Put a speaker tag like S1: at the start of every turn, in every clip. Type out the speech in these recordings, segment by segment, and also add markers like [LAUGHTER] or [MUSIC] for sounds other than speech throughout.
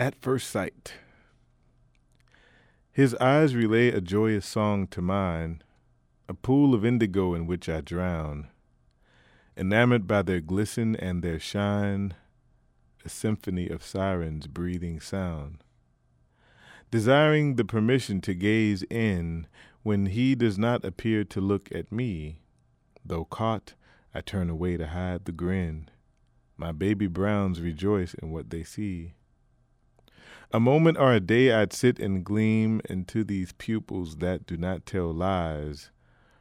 S1: At First Sight. His eyes relay a joyous song to mine, a pool of indigo in which I drown. Enamored by their glisten and their shine, a symphony of sirens breathing sound. Desiring the permission to gaze in when he does not appear to look at me, though caught, I turn away to hide the grin. My baby browns rejoice in what they see. A moment or a day I'd sit and gleam into these pupils that do not tell lies,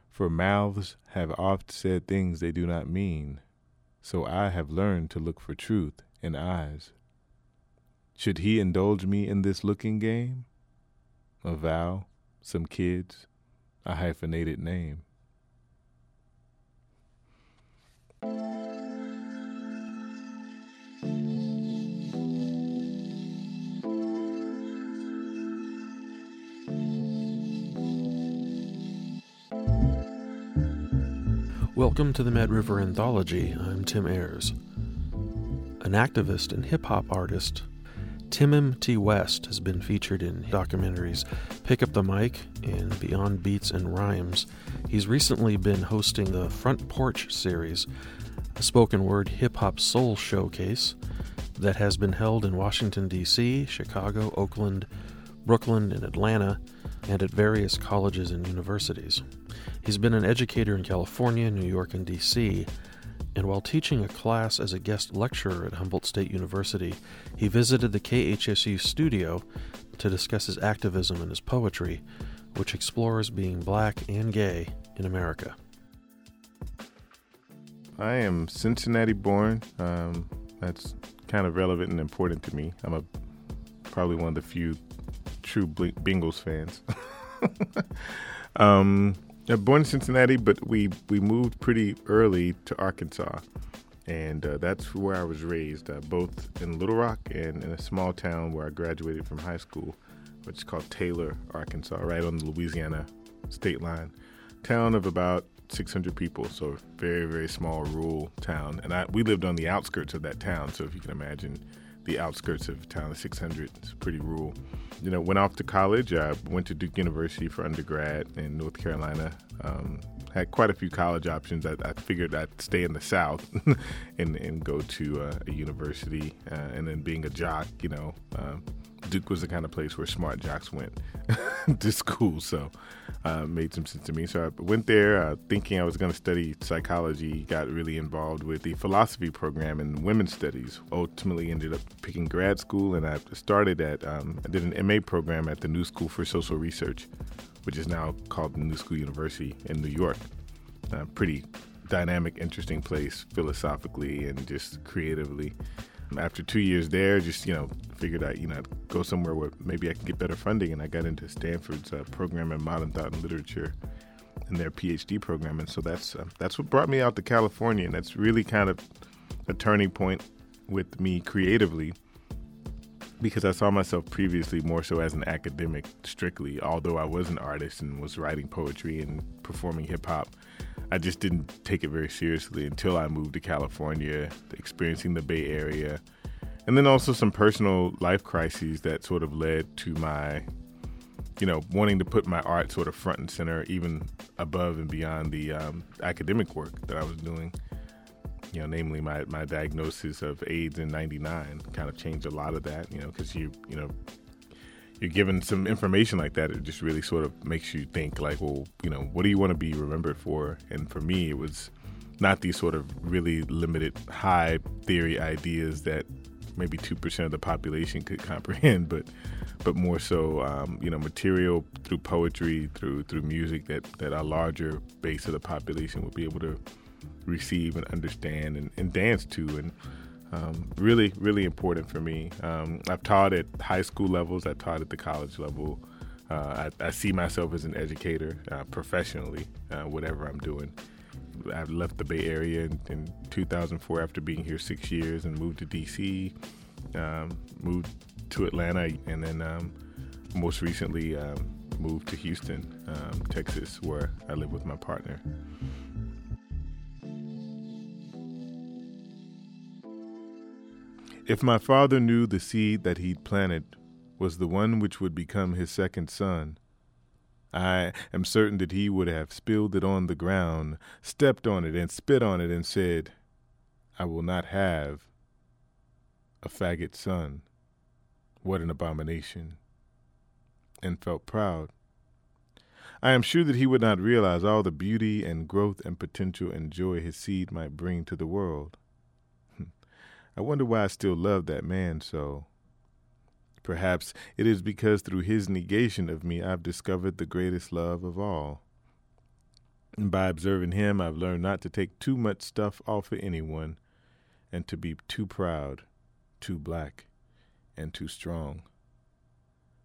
S1: for mouths have oft said things they do not mean, so I have learned to look for truth in eyes. Should he indulge me in this looking game? A vow, some kids, a hyphenated name.
S2: Welcome to the Mad River Anthology. I'm Tim Ayers. An activist and hip hop artist, Tim'm T. West has been featured in documentaries Pick Up the Mic and Beyond Beats and Rhymes. He's recently been hosting the Front Porch series, a spoken word hip hop soul showcase that has been held in Washington, D.C., Chicago, Oakland, Brooklyn, and Atlanta, and at various colleges and universities. He's been an educator in California, New York, and D.C., and while teaching a class as a guest lecturer at Humboldt State University, he visited the KHSU studio to discuss his activism and his poetry, which explores being black and gay in America.
S1: I am Cincinnati born. Um, that's kind of relevant and important to me. I'm a probably one of the few true Bengals fans. [LAUGHS] um, born in Cincinnati, but we we moved pretty early to Arkansas, and uh, that's where I was raised, uh, both in Little Rock and in a small town where I graduated from high school, which is called Taylor, Arkansas, right on the Louisiana state line. Town of about 600 people, so very very small rural town, and I, we lived on the outskirts of that town. So if you can imagine the outskirts of town of 600. It's pretty rural. You know, went off to college. I went to Duke University for undergrad in North Carolina. Um, had quite a few college options. I, I figured I'd stay in the South [LAUGHS] and, and go to uh, a university. Uh, and then being a jock, you know, uh, Duke was the kind of place where smart jocks went [LAUGHS] to school. So uh, made some sense to me. So I went there uh, thinking I was going to study psychology, got really involved with the philosophy program in women's studies. Ultimately ended up picking grad school, and I started at, um, I did an MA program at the New School for Social Research, which is now called the New School University in New York. Uh, pretty dynamic, interesting place philosophically and just creatively. After two years there, just you know, figured out you know go somewhere where maybe I could get better funding, and I got into Stanford's uh, program in modern thought and literature, in their PhD program, and so that's uh, that's what brought me out to California, and that's really kind of a turning point with me creatively because I saw myself previously more so as an academic strictly, although I was an artist and was writing poetry and performing hip hop. I just didn't take it very seriously until I moved to California, experiencing the Bay Area, and then also some personal life crises that sort of led to my, you know, wanting to put my art sort of front and center, even above and beyond the um, academic work that I was doing. You know, namely my, my diagnosis of AIDS in '99 kind of changed a lot of that. You know, because you you know you're given some information like that, it just really sort of makes you think, like, well, you know, what do you want to be remembered for? And for me, it was not these sort of really limited high theory ideas that maybe two percent of the population could [LAUGHS] comprehend, but but more so, um, you know, material through poetry, through through music that that a larger base of the population would be able to receive and understand and, and dance to and um, really, really important for me. Um, I've taught at high school levels. i've taught at the college level. Uh, I, I, see myself as an educator uh, professionally, uh, whatever I'm doing. i've left the Bay Area in, in, 2004 after being here six years and moved to DC, um, moved to Atlanta, and then um, most recently um, moved to Houston, um, Texas, where I live with my partner. If my father knew the seed that he'd planted was the one which would become his second son, I am certain that he would have spilled it on the ground, stepped on it, and spit on it, and said, I will not have a faggot son. What an abomination. And felt proud. I am sure that he would not realize all the beauty and growth and potential and joy his seed might bring to the world. I wonder why I still love that man so. Perhaps it is because through his negation of me I've discovered the greatest love of all. And by observing him, I've learned not to take too much stuff off of anyone and to be too proud, too black, and too strong.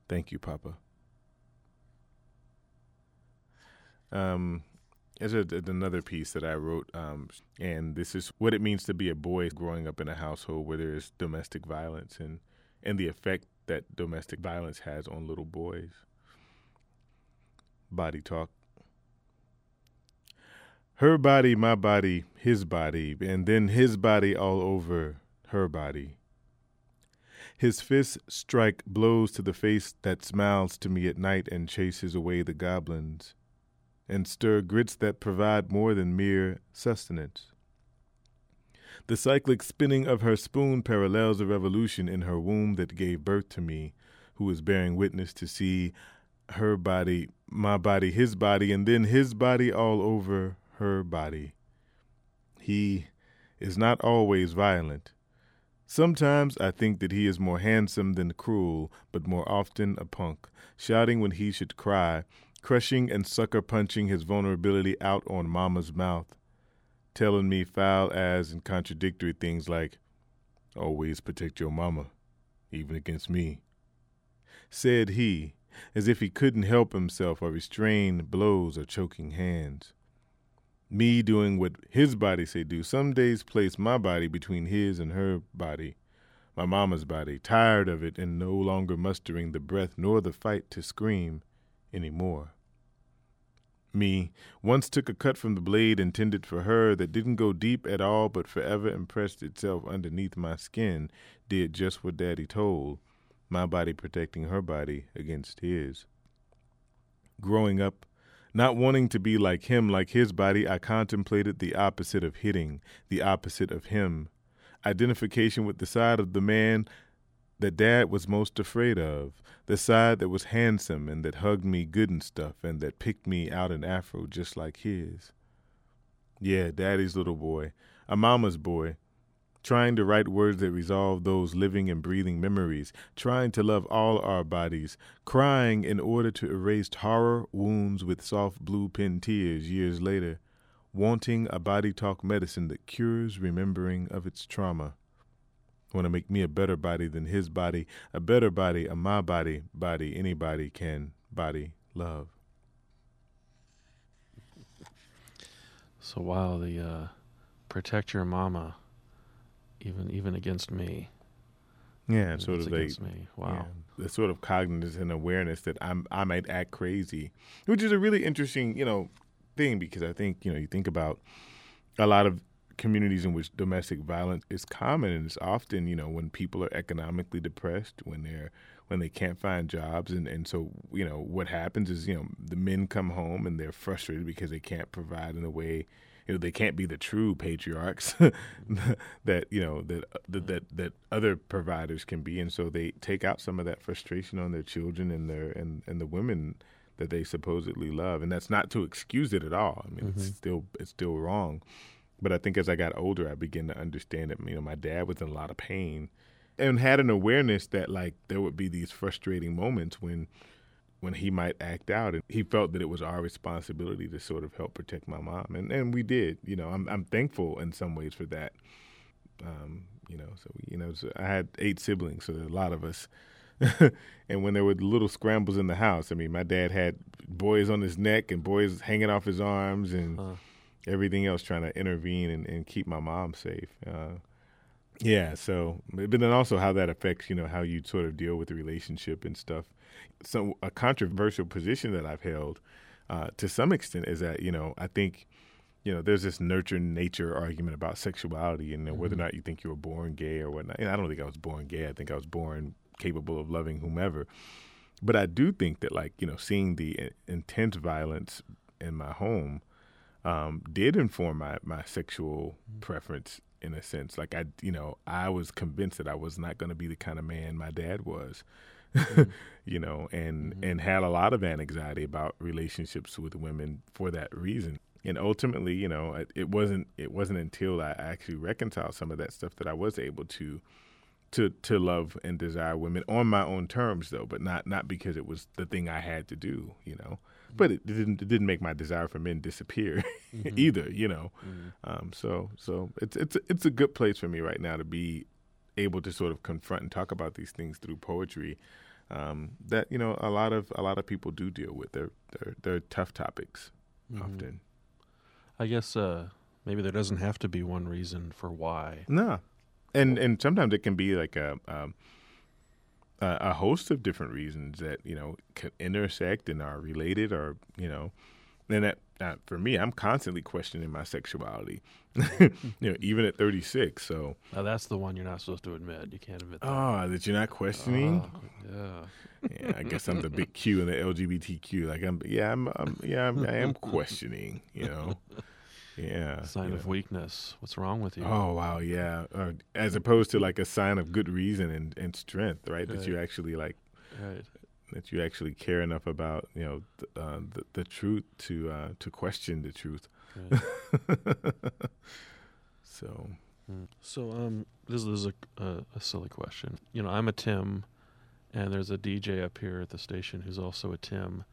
S1: Thank you, Papa. Um, there's, a, another piece that I wrote, um, and this is what it means to be a boy growing up in a household where there is domestic violence and, and the effect that domestic violence has on little boys. Body talk. Her body, my body, his body, and then his body all over her body. His fists strike blows to the face that smiles to me at night and chases away the goblins, and stir grits that provide more than mere sustenance. The cyclic spinning of her spoon parallels a revolution in her womb that gave birth to me, who is bearing witness to see her body, my body, his body, and then his body all over her body. He is not always violent. Sometimes I think that he is more handsome than cruel, but more often a punk, shouting when he should cry, crushing and sucker punching his vulnerability out on Mama's mouth telling me foul as and contradictory things like, always protect your mama, even against me. Said he, as if he couldn't help himself or restrain blows or choking hands. Me doing what his body say do, some days place my body between his and her body, my mama's body, tired of it and no longer mustering the breath nor the fight to scream any more. Me once took a cut from the blade intended for her that didn't go deep at all but forever impressed itself underneath my skin, did just what Daddy told, my body protecting her body against his. Growing up, not wanting to be like him, like his body, I contemplated the opposite of hitting, the opposite of him. Identification with the side of the man that Dad was most afraid of, the side that was handsome and that hugged me good and stuff and that picked me out an afro just like his. Yeah, Daddy's little boy, a mama's boy, trying to write words that resolve those living and breathing memories, trying to love all our bodies, crying in order to erase horror wounds with soft blue pen tears years later, wanting a body talk medicine that cures remembering of its trauma want to make me a better body than his body, a better body, a my body, body anybody can body love.
S2: So wow, the uh, protect your mama, even even against me.
S1: Yeah, sort of
S2: like me. Wow,
S1: yeah, the sort of cognizant awareness that I'm I might act crazy, which is a really interesting you know thing because I think you know you think about a lot of communities in which domestic violence is common and it's often you know when people are economically depressed when they're when they can't find jobs and and so you know what happens is you know the men come home and they're frustrated because they can't provide in a way you know they can't be the true patriarchs [LAUGHS] that you know that, that that that other providers can be and so they take out some of that frustration on their children and their and and the women that they supposedly love and that's not to excuse it at all. I mean mm-hmm. it's still it's still wrong but I think as I got older, I began to understand that you know my dad was in a lot of pain, and had an awareness that like there would be these frustrating moments when when he might act out, and he felt that it was our responsibility to sort of help protect my mom, and and we did. You know, I'm I'm thankful in some ways for that. Um, you know, so you know, so I had eight siblings, so a lot of us. [LAUGHS] and when there were little scrambles in the house, I mean, my dad had boys on his neck and boys hanging off his arms, and uh everything else trying to intervene and, and keep my mom safe. Uh, yeah, so but then also how that affects you know how you sort of deal with the relationship and stuff. So a controversial position that I've held uh, to some extent is that you know I think you know, there's this nurture nature argument about sexuality and
S2: Mm-hmm.
S1: whether or not you think you were born gay or whatnot. And I don't think I was born gay. I think I was born capable of loving whomever. But I do think that, like, you know, seeing the intense violence in my home um, did inform my, my sexual mm. preference in a sense. Like, I, you know, I was convinced that I was not going to be the kind of man my dad was. Mm. [LAUGHS] you know, and mm-hmm. and had a lot of anxiety about relationships with women for that reason. And ultimately, you know, it, it wasn't it wasn't until I actually reconciled some of that stuff that I was able to to to love and desire women on my own terms, though, but not not because it was the thing I had to do, you know. But it didn't it didn't make my desire for men disappear [LAUGHS] either, you know. Um, so so it's it's it's a good place for me right now to be able to sort of confront and talk about these things through poetry um, that you know a lot of a lot of people do deal with. They're they're, they're tough topics often.
S2: I guess uh, maybe there doesn't have to be one reason for why.
S1: No, and and sometimes it can be like a um, a, a host of different reasons that you know can intersect and are related, or you know, and that uh, for me, I'm constantly questioning my sexuality. [LAUGHS] you know, even at 36. So,
S2: Now that's the one you're not supposed to admit. You can't admit that.
S1: ah, that you're not questioning.
S2: Oh, yeah.
S1: yeah, I guess I'm the big Q in the LGBTQ. Like I'm, yeah, I'm, I'm yeah, I'm, I am questioning. You know, [LAUGHS] yeah.
S2: Sign of
S1: know.
S2: weakness. What's wrong with you?
S1: Oh wow, yeah. Uh, as opposed to like a sign of good reason and, and strength, right? That you
S2: Right.
S1: actually like
S2: Right.
S1: that you actually care enough about you know th- uh, the, the truth to uh, to question the truth.
S2: right. [LAUGHS]
S1: So
S2: Mm. So um, this is a, a a silly question. You know, I'm a Tim, and there's a DJ up here at the station who's also a Tim,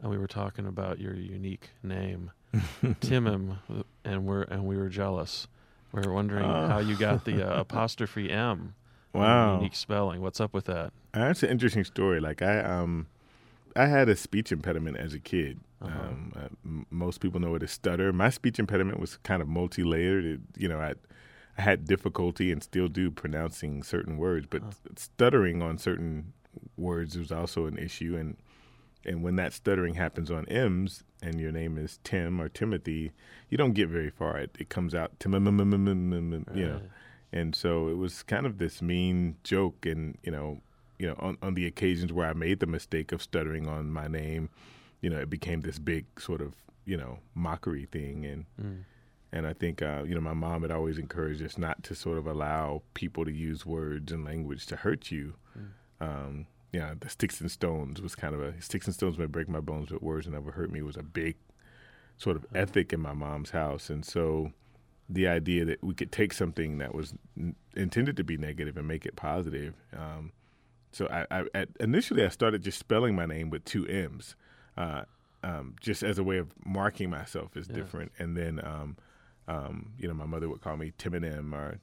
S2: and we were talking about your unique name, [LAUGHS] Tim'm, and we're and we were jealous. We were wondering
S1: Oh.
S2: how you got the uh, [LAUGHS] apostrophe M.
S1: wow,
S2: Unique spelling. What's up with that?
S1: that's an interesting story. Like I um, I had a speech impediment as a kid.
S2: Uh-huh.
S1: Um, uh, m- most people know it as stutter. My speech impediment was kind of multi-layered. It, you know, I, I had difficulty and still do pronouncing certain words, but stuttering on certain words was also an issue. And and when that stuttering happens on M's and your name is Tim or Timothy, you don't get very far. It, it comes out Tim, you know. And so it was kind of this mean joke, and you know, you know, on, on the occasions where I made the mistake of stuttering on my name, you know, it became this big sort of you know mockery thing, and
S2: Mm.
S1: and I think uh, you know my mom had always encouraged us not to sort of allow people to use words and language to hurt you. Um, yeah, the sticks and stones was kind of a sticks and stones may break my bones, but words never hurt me was a big sort of ethic in my mom's house, and so the idea that we could take something that was n- intended to be negative and make it positive. Um, so I, I at, initially I started just spelling my name with two M's, uh, um, just as a way of marking myself as
S2: Yeah.
S1: different. And then, um, um, you know, my mother would call me Tim and M, or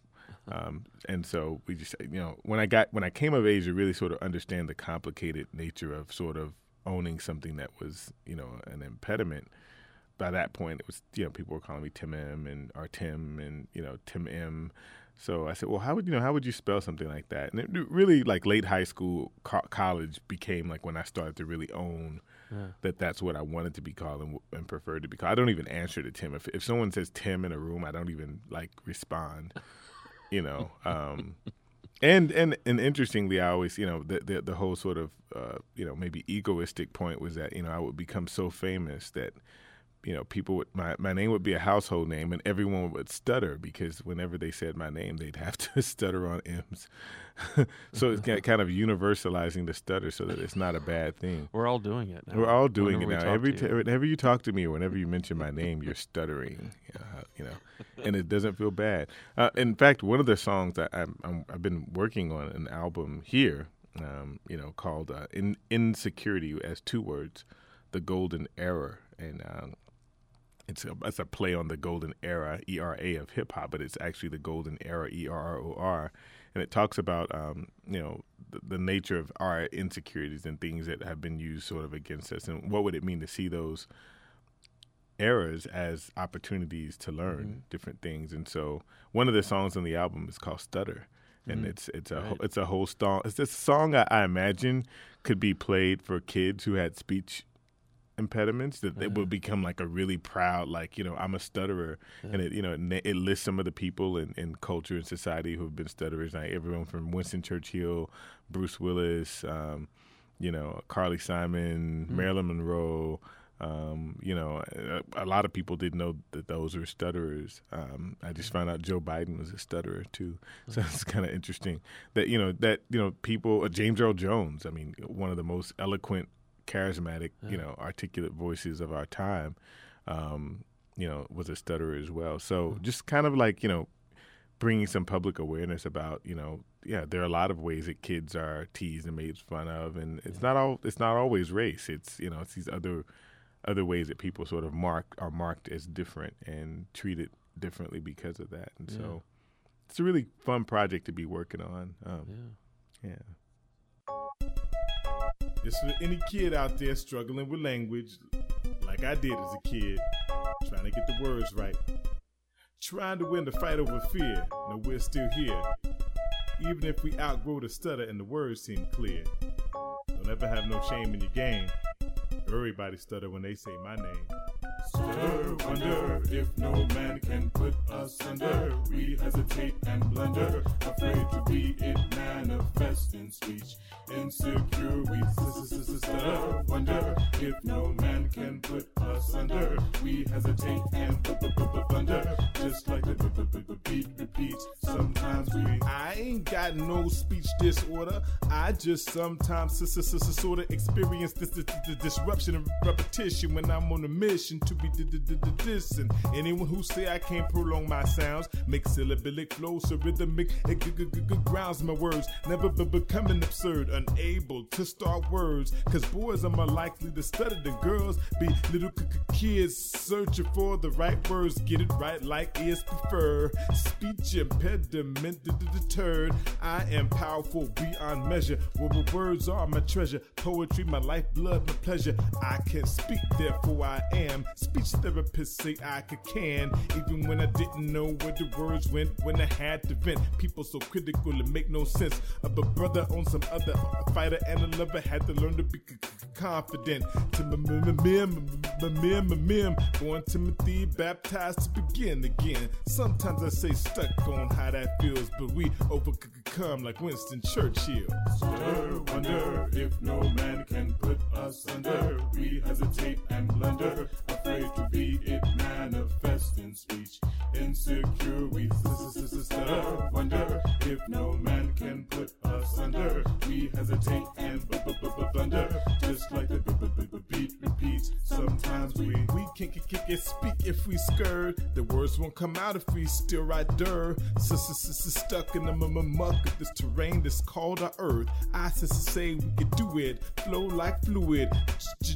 S1: um, and so we just, you know, when I got when I came of age to really sort of understand the complicated nature of sort of owning something that was, you know, an impediment by that point it was you know people were calling me Tim M and or Tim and you know Tim M. So I said, well, how would you know how would you spell something like that? And it really like late high school, co- college became like when I started to really own
S2: Yeah.
S1: that that's what I wanted to be called and, and preferred to be called. I don't even answer to Tim. If if someone says Tim in a room, I don't even like respond. You know. Um, and and and interestingly, I always you know the the, the whole sort of uh, you know maybe egoistic point was that you know I would become so famous that you know, people would my my name would be a household name, and everyone would stutter because whenever they said my name, they'd have to [LAUGHS] stutter on M's. [LAUGHS] so it's kind of universalizing the stutter so that it's not a bad thing.
S2: We're all doing it now.
S1: We're all doing
S2: Whenever
S1: it now. Every t-
S2: you.
S1: whenever you talk to me, or whenever you mention my name, you're stuttering. Uh, you know, and it doesn't feel bad. Uh, in fact, one of the songs that I'm, I'm, I've been working on an album here, um, you know, called uh, "In Insecurity" as two words, "The Golden error, and um, it's a, it's a play on the golden era, E R A of hip hop, but it's actually the golden era, E R R O R, and it talks about um, you know the, the nature of our insecurities and things that have been used sort of against us, and what would it mean to see those errors as opportunities to learn different things. And so one of the songs on the album is called Stutter. And
S2: Mhm.
S1: it's it's a
S2: Right.
S1: whole it's a whole song. It's this song I, I imagine could be played for kids who had speech
S2: impediments that it would become like a really proud like you know i'm a stutterer. And it you know it, it lists some of the people in, in culture and society who have been stutterers. Like everyone from winston churchill bruce willis um, you know carly simon marilyn monroe um, you know, a, a, lot of people didn't know that those were stutterers. Um, I just found out Joe Biden was a stutterer too, [LAUGHS] so it's kind of interesting that you know that you know people. Uh, James Earl Jones, I mean, one of the most eloquent, charismatic, yeah. you know, articulate voices of our time, um, you know, was a stutterer as well. So just kind of like you know, bringing some public awareness about you know yeah there are a lot of ways that kids are teased and made fun of and it's not all it's not always race it's you know it's these other other ways that people sort of mark are marked as different and treated differently because of that. And yeah. so it's a really fun project to be working on. Um, yeah.
S1: yeah. It's for any kid out there struggling with language, like I did as a kid, trying to get the words right. Trying to win the fight over fear. No, we're still here. Even if we outgrow the stutter and the words seem clear. Don't ever have no shame in your game. Everybody stutter when they say my name. Stir, wonder if no man can put us under. We hesitate and blunder, afraid to be it manifest in speech. Insecure, we stir, wonder if no man can put us under. We hesitate and blunder, just like the beat repeats. Sometimes we. I ain't got no speech disorder. I just sometimes sort of experience this disruption and repetition when I'm on a mission to be. And anyone who say I can't prolong my sounds, make syllabic flow so rhythmic, it grounds my words, never becoming absurd, unable to start words. Cause boys are more likely to stutter than girls, be little kids searching for the right words, get it right like is prefer. Speech impediment deterred. I am powerful beyond measure. Well, words are my treasure, poetry, my lifeblood, my pleasure. I can speak, therefore I am. Speech therapists say I could can, even when I didn't know where the words went. When I had to vent, people so critical it make no sense. Of a brother on some other a fighter and a lover had to learn to be confident. To Timothy, baptized to begin again. Sometimes I say stuck on how that feels, but we overcome like Winston Churchill. Wonder if no man can put us under we hesitate can kick it, speak if we skirt. The words won't come out if we still right there. Stuck in the muck of this terrain that's called our earth. I say we can do it, flow like fluid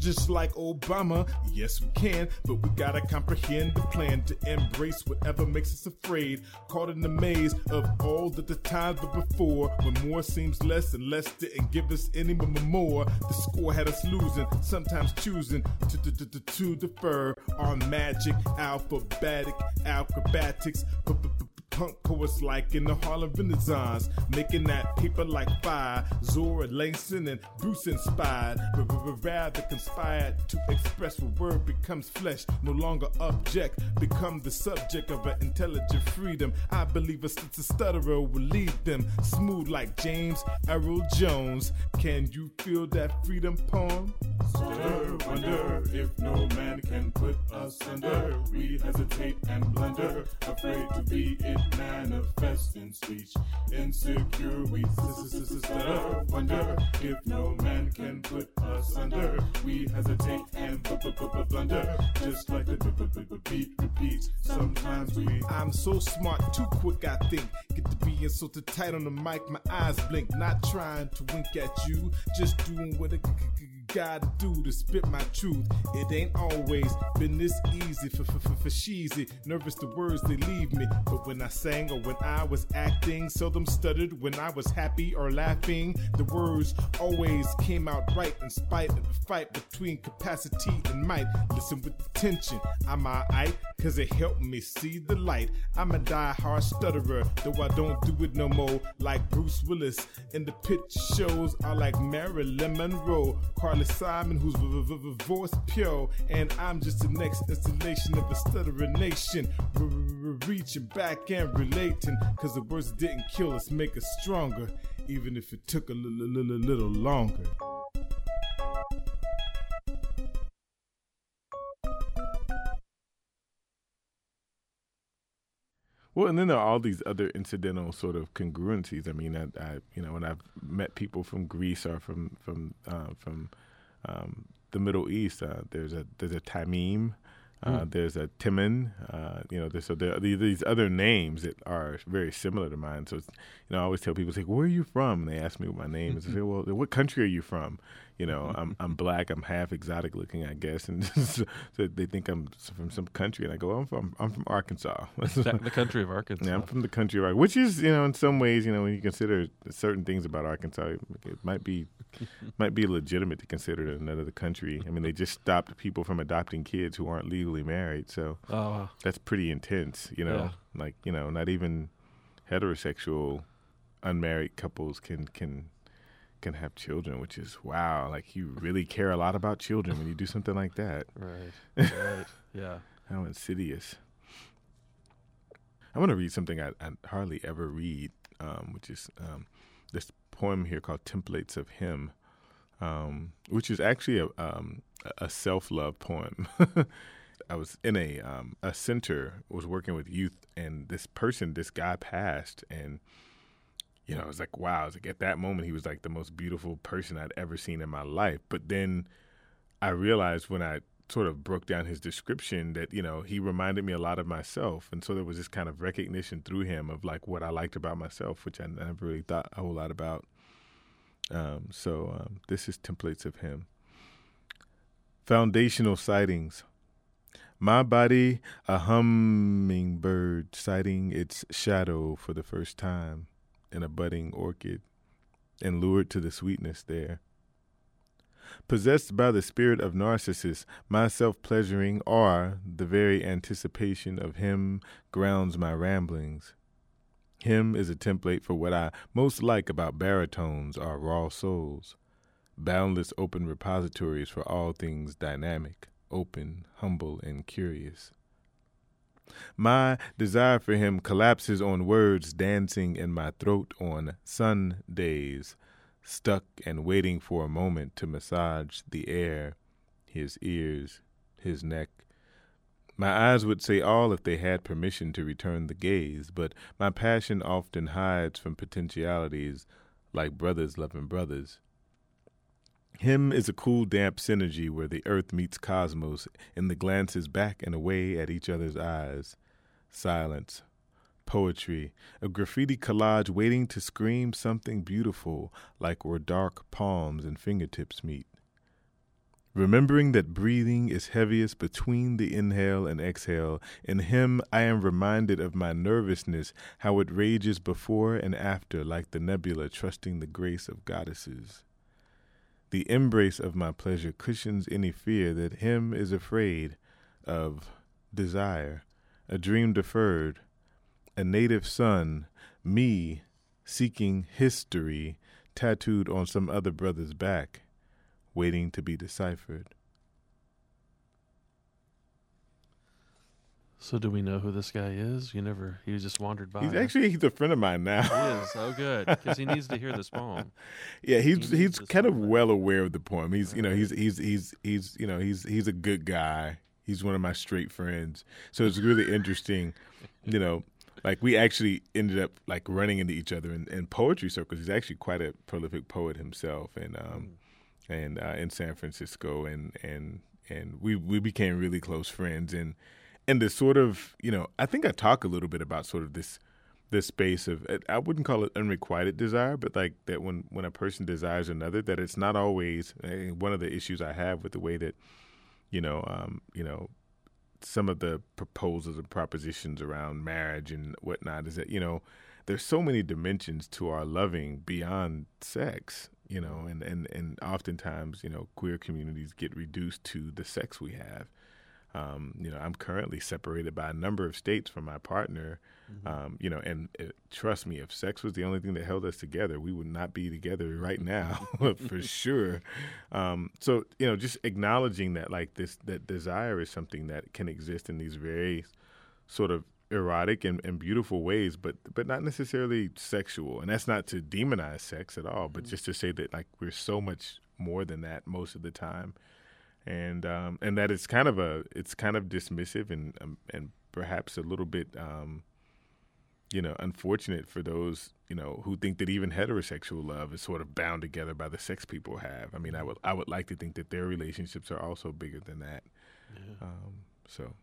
S1: just like Obama. Yes, we can, but we gotta comprehend the plan to embrace whatever makes us afraid. Caught in the maze of all that the times but before, when more seems less and less didn't give us any more. The score had us losing, sometimes choosing to, to defer our magic, alphabetic acrobatics punk poets like in the Harlem Renaissance, making that paper like fire. Zora Langston and Bruce inspired, rather conspired to express what word becomes flesh, no longer object, become the subject of an intelligent freedom. I believe a stutterer will lead them smooth like James Earl Jones. Can you feel that freedom poem? Stir, wonder if no man can put us under. We hesitate and blunder, afraid to be it manifest in speech. Insecure, we stutter, wonder if no man can put us under. We hesitate and blunder, just like the beat repeats. Sometimes we. I'm so smart, too quick, I think. Get to being so tight on the mic, my eyes blink. Not trying to wink at you, just doing what a gotta do to spit my truth. It ain't always been this easy for for for, for sheezy. Nervous the words they leave me, but when I sang or when I was acting, seldom stuttered when I was happy or laughing. The words always came out right in spite of the fight between capacity and might. Listen with attention, I'm alright, cause it helped me see the light. I'm a die-hard stutterer, though I don't do it no more. Like Bruce Willis, and the pitch shows are like Marilyn Monroe. Carl
S3: Simon, whose voice pure, and I'm just the next installation of a stuttering nation. Reaching back and relating, cause the words didn't kill us, make us stronger, even if it took a little longer.
S1: Well, and then there are all these other incidental sort of congruencies. I mean, I, I you know, when I've met people from Greece or from from uh, from um, the Middle East, uh, there's a there's a Tamim, uh, mm. There's a Timon, uh, you know. There's, so there are these other names that are very similar to mine. So, you know, I always tell people, like, "Where are you from?" And they ask me what my name is. I say, [LAUGHS] "Well, what country are you from?" You know, [LAUGHS] I'm I'm black. I'm half exotic looking, I guess, and [LAUGHS] so they think I'm from some country. And I go, "I'm from I'm from Arkansas."
S2: the country of Arkansas.
S1: Yeah, I'm from the country of Arkansas, which is, you know, in some ways, you know, when you consider certain things about Arkansas, it might be might be legitimate to consider it another country. I mean, they just stopped people from adopting kids who aren't married, so oh, wow. that's pretty intense. You know, yeah. like you know, not even heterosexual unmarried couples can can can have children, which is wow. Like you really care a lot about children when you do something like that. [LAUGHS]
S2: Right. Right. [LAUGHS] yeah.
S1: How insidious. I want to read something I, I hardly ever read, um, which is um, this poem here called Templates of Him, um, which is actually a, um, a self love poem. [LAUGHS] I was in a um, a center, was working with youth, and this person, this guy passed, and you know, I was like, wow. I was like, at that moment, he was like the most beautiful person I'd ever seen in my life. But then I realized when I sort of broke down his description that you know he reminded me a lot of myself and so there was this kind of recognition through him of like what i liked about myself which i never really thought a whole lot about um, so um, this is templates of him foundational sightings my body a hummingbird sighting its shadow for the first time in a budding orchid and lured to the sweetness there Possessed by the spirit of Narcissus, my self pleasuring or the very anticipation of him grounds my ramblings. Him is a template for what I most like about baritones or raw souls, boundless open repositories for all things dynamic, open, humble, and curious. My desire for him collapses on words dancing in my throat on sun days, stuck and waiting for a moment to massage the air, his ears, his neck. My eyes would say all if they had permission to return the gaze, but my passion often hides from potentialities like brothers loving brothers. Him is a cool, damp synergy where the earth meets cosmos and the glances back and away at each other's eyes. Silence, poetry, a graffiti collage waiting to scream something beautiful, like where dark palms and fingertips meet. Remembering that breathing is heaviest between the inhale and exhale, in him I am reminded of my nervousness, how it rages before and after, like the nebula trusting the grace of goddesses. The embrace of my pleasure cushions any fear that him is afraid of desire, a dream deferred, a native son, me seeking history tattooed on some other brother's back, waiting to be deciphered.
S2: So do we know who this guy is? You never. He just wandered by.
S1: He's actually he's a friend of mine now.
S2: he is. Oh, good, because he needs to hear this poem. [LAUGHS]
S1: Yeah, he's he he's kind of well aware of the poem. He's you know he's he's he's he's you know he's he's a good guy. He's one of my straight friends. So it's really interesting, [LAUGHS] you know, like we actually ended up like running into each other in, in poetry circles. He's actually quite a prolific poet himself, and um, mm. and uh, in San Francisco, and and and we we became really close friends, and and the sort of you know I think I talk a little bit about sort of this this space of I wouldn't call it unrequited desire, but like that when when a person desires another, that it's not always eh, one of the issues I have with the way that you know um, you know some of the proposals and propositions around marriage and whatnot is that you know there's so many dimensions to our loving beyond sex you know and and and oftentimes you know queer communities get reduced to the sex we have Um, you know, I'm currently separated by a number of states from my partner. Mm-hmm. Um, you know, and uh, trust me, if sex was the only thing that held us together, we would not be together right now [LAUGHS] for [LAUGHS] sure. Um, so, you know, just acknowledging that like this, that desire is something that can exist in these very sort of erotic and, and beautiful ways, but but not necessarily sexual. And that's not to demonize sex at all, but mm-hmm. just to say that like we're so much more than that most of the time, and um, and that it's kind of a it's kind of dismissive and um, and perhaps a little bit um, you know unfortunate for those you know who think that even heterosexual love is sort of bound together by the sex people have. I mean, I would I would like to think that their relationships are also bigger than that. Yeah. Um, so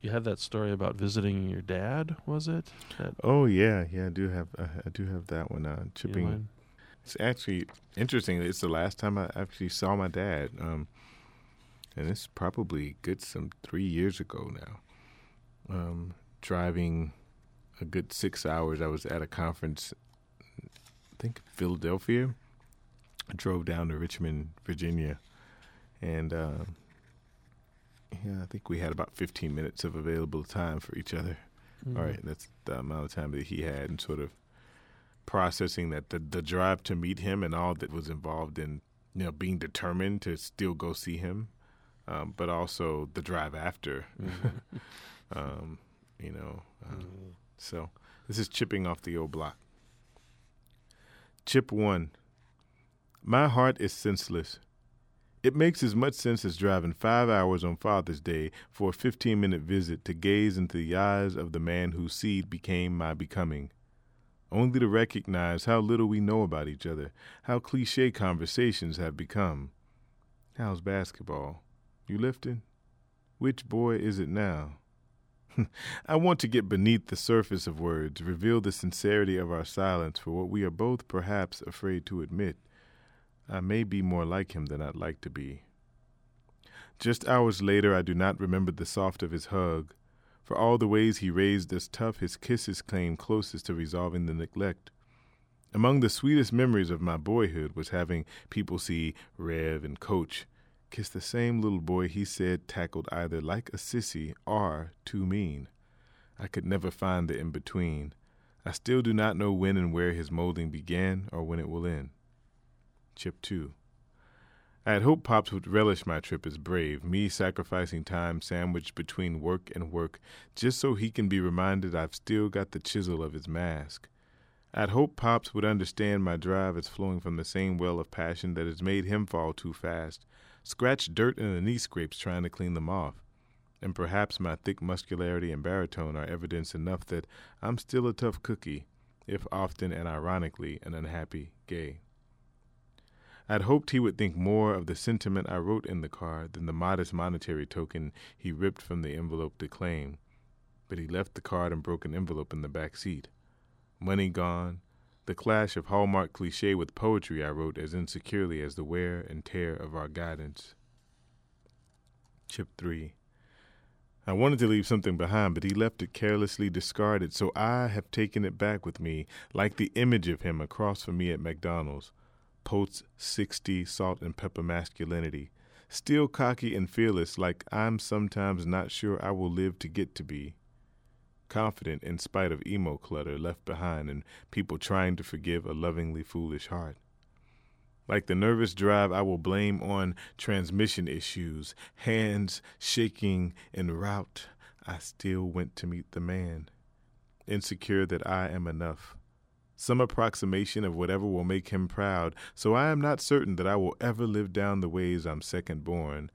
S2: you had that story about visiting your dad, was it?
S1: That oh yeah, yeah. I do have uh, I do have that one. Uh, chipping. It's actually interesting. It's the last time I actually saw my dad, um, and it's probably good some three years ago now. Um, driving a good six hours. I was at a conference, I think Philadelphia. I drove down to Richmond, Virginia, and. Uh, yeah, I think we had about 15 minutes of available time for each other. Mm-hmm. All right, that's the amount of time that he had, and sort of processing that the the drive to meet him and all that was involved in you know being determined to still go see him, um, but also the drive after. Mm-hmm. [LAUGHS] um, you know, uh, mm-hmm. so this is chipping off the old block. Chip one. My heart is senseless. It makes as much sense as driving five hours on Father's Day for a 15 minute visit to gaze into the eyes of the man whose seed became my becoming. Only to recognize how little we know about each other, how cliche conversations have become. How's basketball? You lifting? Which boy is it now? [LAUGHS] I want to get beneath the surface of words, reveal the sincerity of our silence for what we are both perhaps afraid to admit. I may be more like him than I'd like to be. Just hours later, I do not remember the soft of his hug. For all the ways he raised us tough, his kisses came closest to resolving the neglect. Among the sweetest memories of my boyhood was having people see Rev and Coach kiss the same little boy he said tackled either like a sissy or too mean. I could never find the in between. I still do not know when and where his molding began or when it will end. Chip 2. I had hoped Pops would relish my trip as brave, me sacrificing time sandwiched between work and work just so he can be reminded I've still got the chisel of his mask. I'd hoped Pops would understand my drive as flowing from the same well of passion that has made him fall too fast, scratch dirt in the knee scrapes trying to clean them off. And perhaps my thick muscularity and baritone are evidence enough that I'm still a tough cookie, if often and ironically an unhappy gay. I'd hoped he would think more of the sentiment I wrote in the card than the modest monetary token he ripped from the envelope to claim. But he left the card and broken envelope in the back seat. Money gone, the clash of hallmark cliche with poetry I wrote as insecurely as the wear and tear of our guidance. Chip 3. I wanted to leave something behind, but he left it carelessly discarded, so I have taken it back with me, like the image of him across from me at McDonald's post 60 salt and pepper masculinity, still cocky and fearless like I'm sometimes not sure I will live to get to be. Confident in spite of emo clutter left behind and people trying to forgive a lovingly foolish heart. Like the nervous drive I will blame on transmission issues, hands shaking en route, I still went to meet the man, insecure that I am enough some approximation of whatever will make him proud, so I am not certain that I will ever live down the ways I'm second born.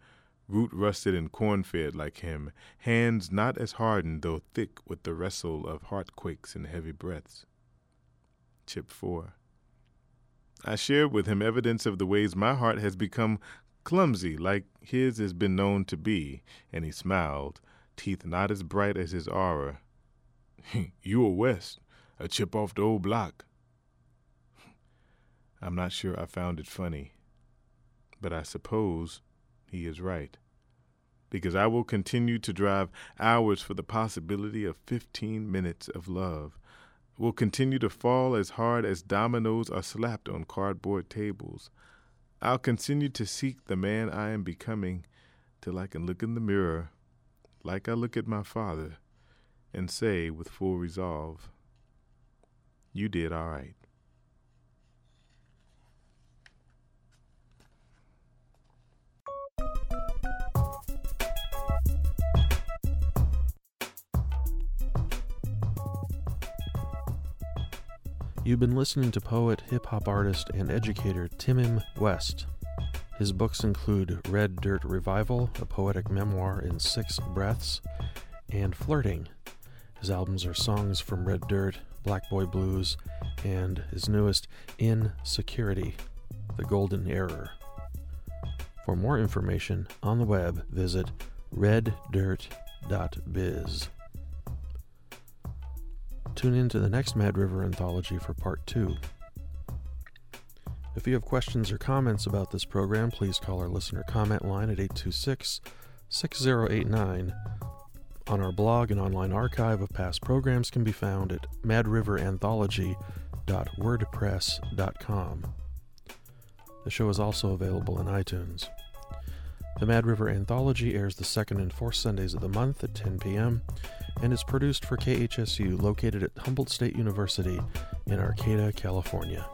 S1: Root rusted and corn fed like him, hands not as hardened though thick with the wrestle of heartquakes and heavy breaths. Chip 4. I shared with him evidence of the ways my heart has become clumsy like his has been known to be, and he smiled, teeth not as bright as his aura. [LAUGHS] you are West, a chip off the old block. I'm not sure I found it funny, but I suppose he is right. Because I will continue to drive hours for the possibility of 15 minutes of love. Will continue to fall as hard as dominoes are slapped on cardboard tables. I'll continue to seek the man I am becoming till I can look in the mirror like I look at my father and say with full resolve, You did all right.
S2: You've been listening to poet, hip hop artist, and educator Tim'm West. His books include Red Dirt Revival, a poetic memoir in six breaths, and Flirting. His albums are Songs from Red Dirt, Black Boy Blues, and his newest, In Security, The Golden Error. For more information on the web, visit reddirt.biz. Tune in to the next Mad River Anthology for Part 2. If you have questions or comments about this program, please call our listener comment line at 826 6089. On our blog, an online archive of past programs can be found at madriveranthology.wordpress.com. The show is also available in iTunes. The Mad River Anthology airs the second and fourth Sundays of the month at 10 p.m and is produced for KHSU located at Humboldt State University in Arcata, California.